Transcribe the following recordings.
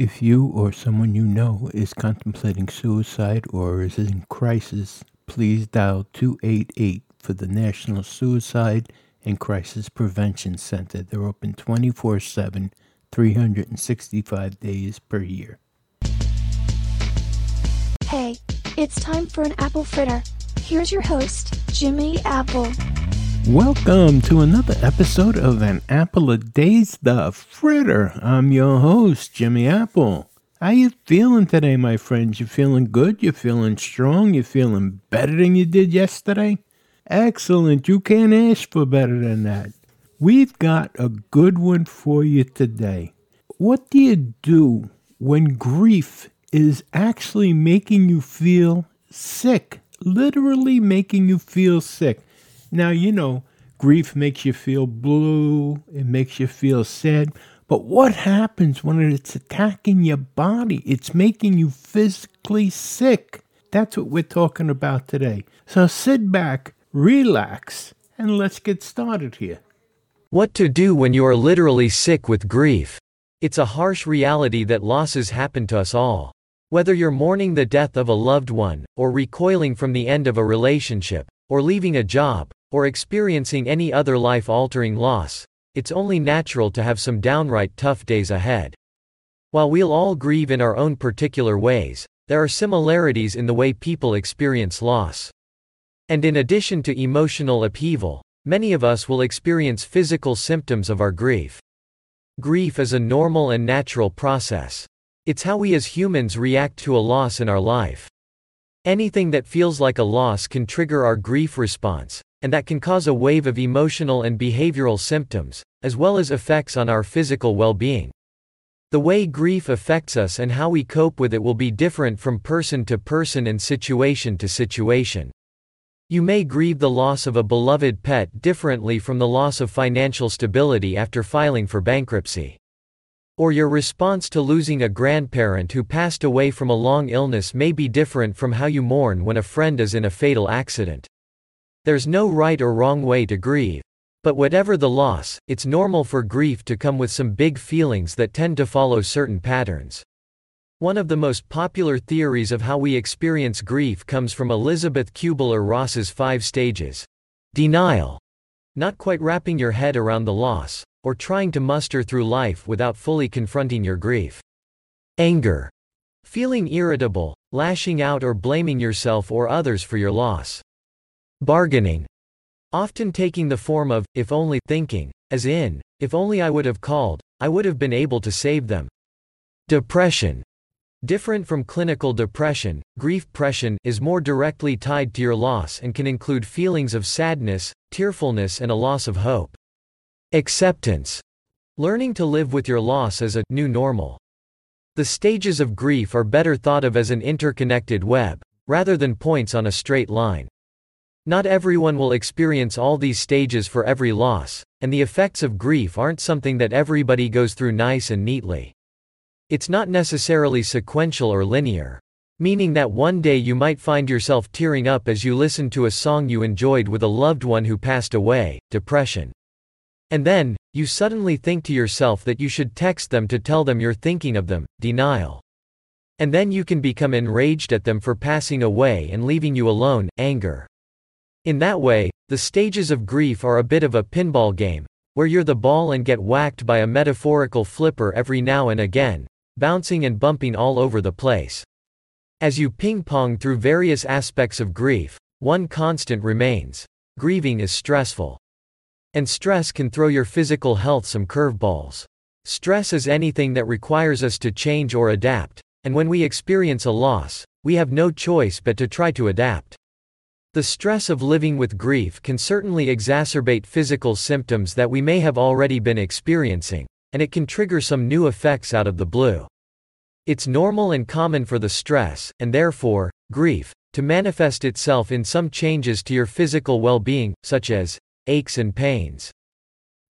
If you or someone you know is contemplating suicide or is in crisis, please dial 288 for the National Suicide and Crisis Prevention Center. They're open 24 7, 365 days per year. Hey, it's time for an apple fritter. Here's your host, Jimmy Apple. Welcome to another episode of An Apple a Day's The Fritter. I'm your host, Jimmy Apple. How you feeling today, my friends? You feeling good? You feeling strong? You feeling better than you did yesterday? Excellent. You can't ask for better than that. We've got a good one for you today. What do you do when grief is actually making you feel sick? Literally making you feel sick. Now, you know, grief makes you feel blue, it makes you feel sad. But what happens when it's attacking your body? It's making you physically sick. That's what we're talking about today. So sit back, relax, and let's get started here. What to do when you are literally sick with grief? It's a harsh reality that losses happen to us all. Whether you're mourning the death of a loved one, or recoiling from the end of a relationship, or leaving a job, or experiencing any other life altering loss, it's only natural to have some downright tough days ahead. While we'll all grieve in our own particular ways, there are similarities in the way people experience loss. And in addition to emotional upheaval, many of us will experience physical symptoms of our grief. Grief is a normal and natural process. It's how we as humans react to a loss in our life. Anything that feels like a loss can trigger our grief response, and that can cause a wave of emotional and behavioral symptoms, as well as effects on our physical well being. The way grief affects us and how we cope with it will be different from person to person and situation to situation. You may grieve the loss of a beloved pet differently from the loss of financial stability after filing for bankruptcy. Or your response to losing a grandparent who passed away from a long illness may be different from how you mourn when a friend is in a fatal accident. There's no right or wrong way to grieve. But whatever the loss, it's normal for grief to come with some big feelings that tend to follow certain patterns. One of the most popular theories of how we experience grief comes from Elisabeth Kubler Ross's five stages denial, not quite wrapping your head around the loss, or trying to muster through life without fully confronting your grief, anger, feeling irritable, lashing out or blaming yourself or others for your loss. Bargaining. Often taking the form of, if only, thinking, as in, if only I would have called, I would have been able to save them. Depression. Different from clinical depression, grief-pression is more directly tied to your loss and can include feelings of sadness, tearfulness and a loss of hope. Acceptance. Learning to live with your loss as a new normal. The stages of grief are better thought of as an interconnected web, rather than points on a straight line. Not everyone will experience all these stages for every loss, and the effects of grief aren't something that everybody goes through nice and neatly. It's not necessarily sequential or linear. Meaning that one day you might find yourself tearing up as you listen to a song you enjoyed with a loved one who passed away, depression. And then, you suddenly think to yourself that you should text them to tell them you're thinking of them, denial. And then you can become enraged at them for passing away and leaving you alone, anger. In that way, the stages of grief are a bit of a pinball game, where you're the ball and get whacked by a metaphorical flipper every now and again, bouncing and bumping all over the place. As you ping pong through various aspects of grief, one constant remains grieving is stressful. And stress can throw your physical health some curveballs. Stress is anything that requires us to change or adapt, and when we experience a loss, we have no choice but to try to adapt. The stress of living with grief can certainly exacerbate physical symptoms that we may have already been experiencing, and it can trigger some new effects out of the blue. It's normal and common for the stress, and therefore, grief, to manifest itself in some changes to your physical well being, such as aches and pains,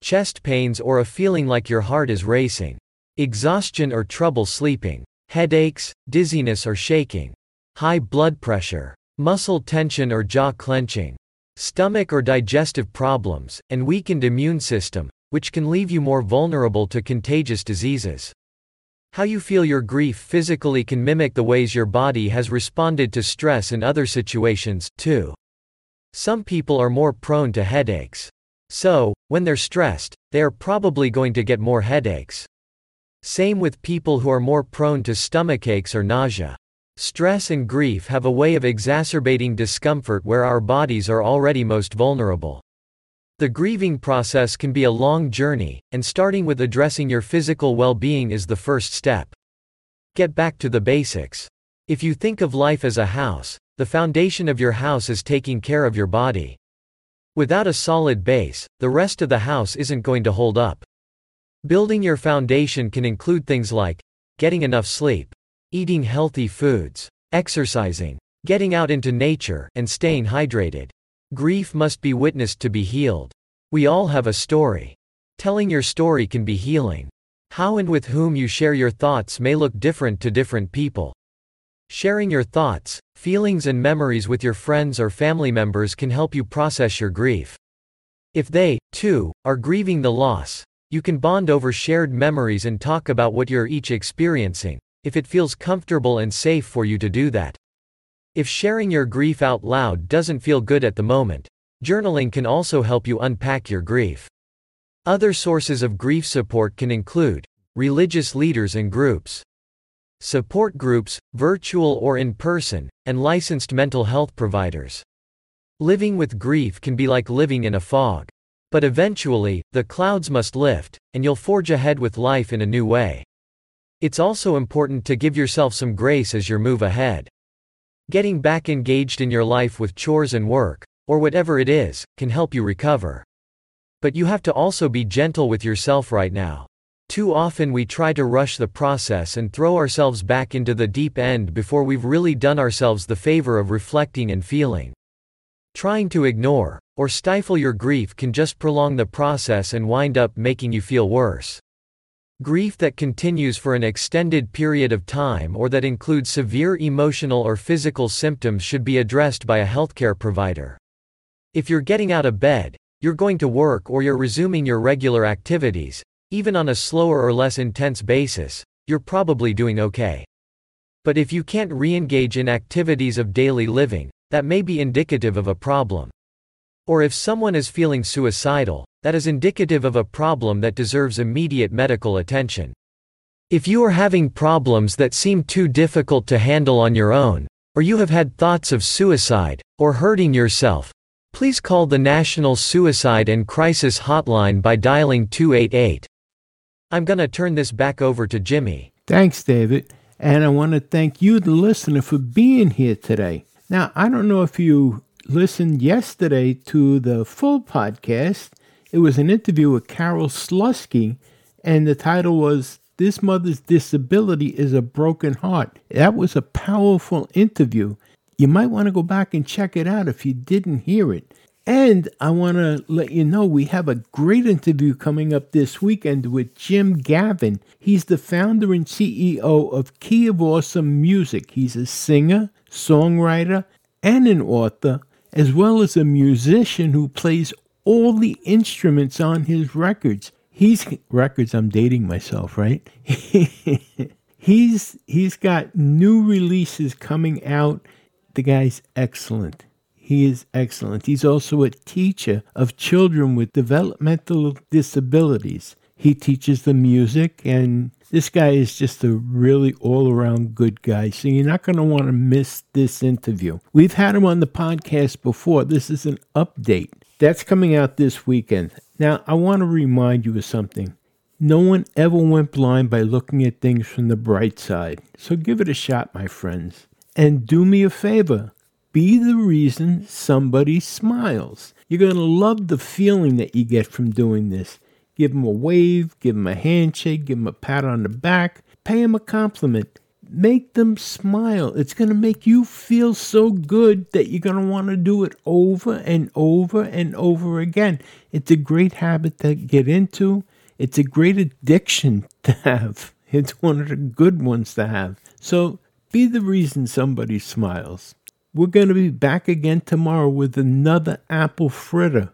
chest pains, or a feeling like your heart is racing, exhaustion or trouble sleeping, headaches, dizziness or shaking, high blood pressure muscle tension or jaw clenching, stomach or digestive problems, and weakened immune system, which can leave you more vulnerable to contagious diseases. How you feel your grief physically can mimic the ways your body has responded to stress in other situations, too. Some people are more prone to headaches. So, when they're stressed, they are probably going to get more headaches. Same with people who are more prone to stomachaches or nausea. Stress and grief have a way of exacerbating discomfort where our bodies are already most vulnerable. The grieving process can be a long journey, and starting with addressing your physical well being is the first step. Get back to the basics. If you think of life as a house, the foundation of your house is taking care of your body. Without a solid base, the rest of the house isn't going to hold up. Building your foundation can include things like getting enough sleep, eating healthy foods, exercising, getting out into nature, and staying hydrated. Grief must be witnessed to be healed. We all have a story. Telling your story can be healing. How and with whom you share your thoughts may look different to different people. Sharing your thoughts, feelings, and memories with your friends or family members can help you process your grief. If they, too, are grieving the loss, you can bond over shared memories and talk about what you're each experiencing, if it feels comfortable and safe for you to do that. If sharing your grief out loud doesn't feel good at the moment, journaling can also help you unpack your grief. Other sources of grief support can include religious leaders and groups, support groups, virtual or in person, and licensed mental health providers. Living with grief can be like living in a fog. But eventually, the clouds must lift, and you'll forge ahead with life in a new way. It's also important to give yourself some grace as you move ahead. Getting back engaged in your life with chores and work, or whatever it is, can help you recover. But you have to also be gentle with yourself right now. Too often we try to rush the process and throw ourselves back into the deep end before we've really done ourselves the favor of reflecting and feeling. Trying to ignore, or stifle your grief can just prolong the process and wind up making you feel worse. Grief that continues for an extended period of time or that includes severe emotional or physical symptoms should be addressed by a healthcare provider. If you're getting out of bed, you're going to work or you're resuming your regular activities, even on a slower or less intense basis, you're probably doing okay. But if you can't re engage in activities of daily living, that may be indicative of a problem. Or if someone is feeling suicidal, that is indicative of a problem that deserves immediate medical attention. If you are having problems that seem too difficult to handle on your own, or you have had thoughts of suicide, or hurting yourself, please call the National Suicide and Crisis Hotline by dialing 288. I'm gonna turn this back over to Jimmy. Thanks, David. And I want to thank you, the listener, for being here today. Now, I don't know if you listened yesterday to the full podcast it was an interview with Carol Slusky, and the title was This Mother's Disability is a Broken Heart. That was a powerful interview. You might want to go back and check it out if you didn't hear it. And I want to let you know we have a great interview coming up this weekend with Jim Gavin. He's the founder and CEO of Key of Awesome Music. He's a singer, songwriter, and an author, as well as a musician who plays all the instruments on his records. He's records. I'm dating myself, right? he's he's got new releases coming out. The guy's excellent. He is excellent. He's also a teacher of children with developmental disabilities. He teaches the music, and this guy is just a really all around good guy. So you're not going to want to miss this interview. We've had him on the podcast before. This is an update. That's coming out this weekend. Now, I want to remind you of something. No one ever went blind by looking at things from the bright side. So give it a shot, my friends. And do me a favor be the reason somebody smiles. You're going to love the feeling that you get from doing this. Give them a wave, give them a handshake, give them a pat on the back, pay them a compliment make them smile. It's going to make you feel so good that you're going to want to do it over and over and over again. It's a great habit to get into. It's a great addiction to have. It's one of the good ones to have. So be the reason somebody smiles. We're going to be back again tomorrow with another apple fritter.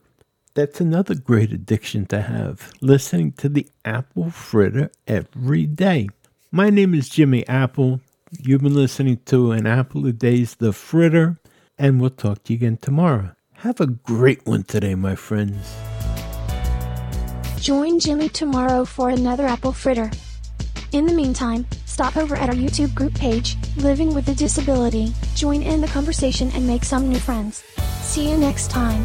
That's another great addiction to have, listening to the apple fritter every day. My name is Jimmy Apple. You've been listening to An Apple a Day's The Fritter, and we'll talk to you again tomorrow. Have a great one today, my friends. Join Jimmy tomorrow for another apple fritter. In the meantime, stop over at our YouTube group page, Living with a Disability, join in the conversation and make some new friends. See you next time.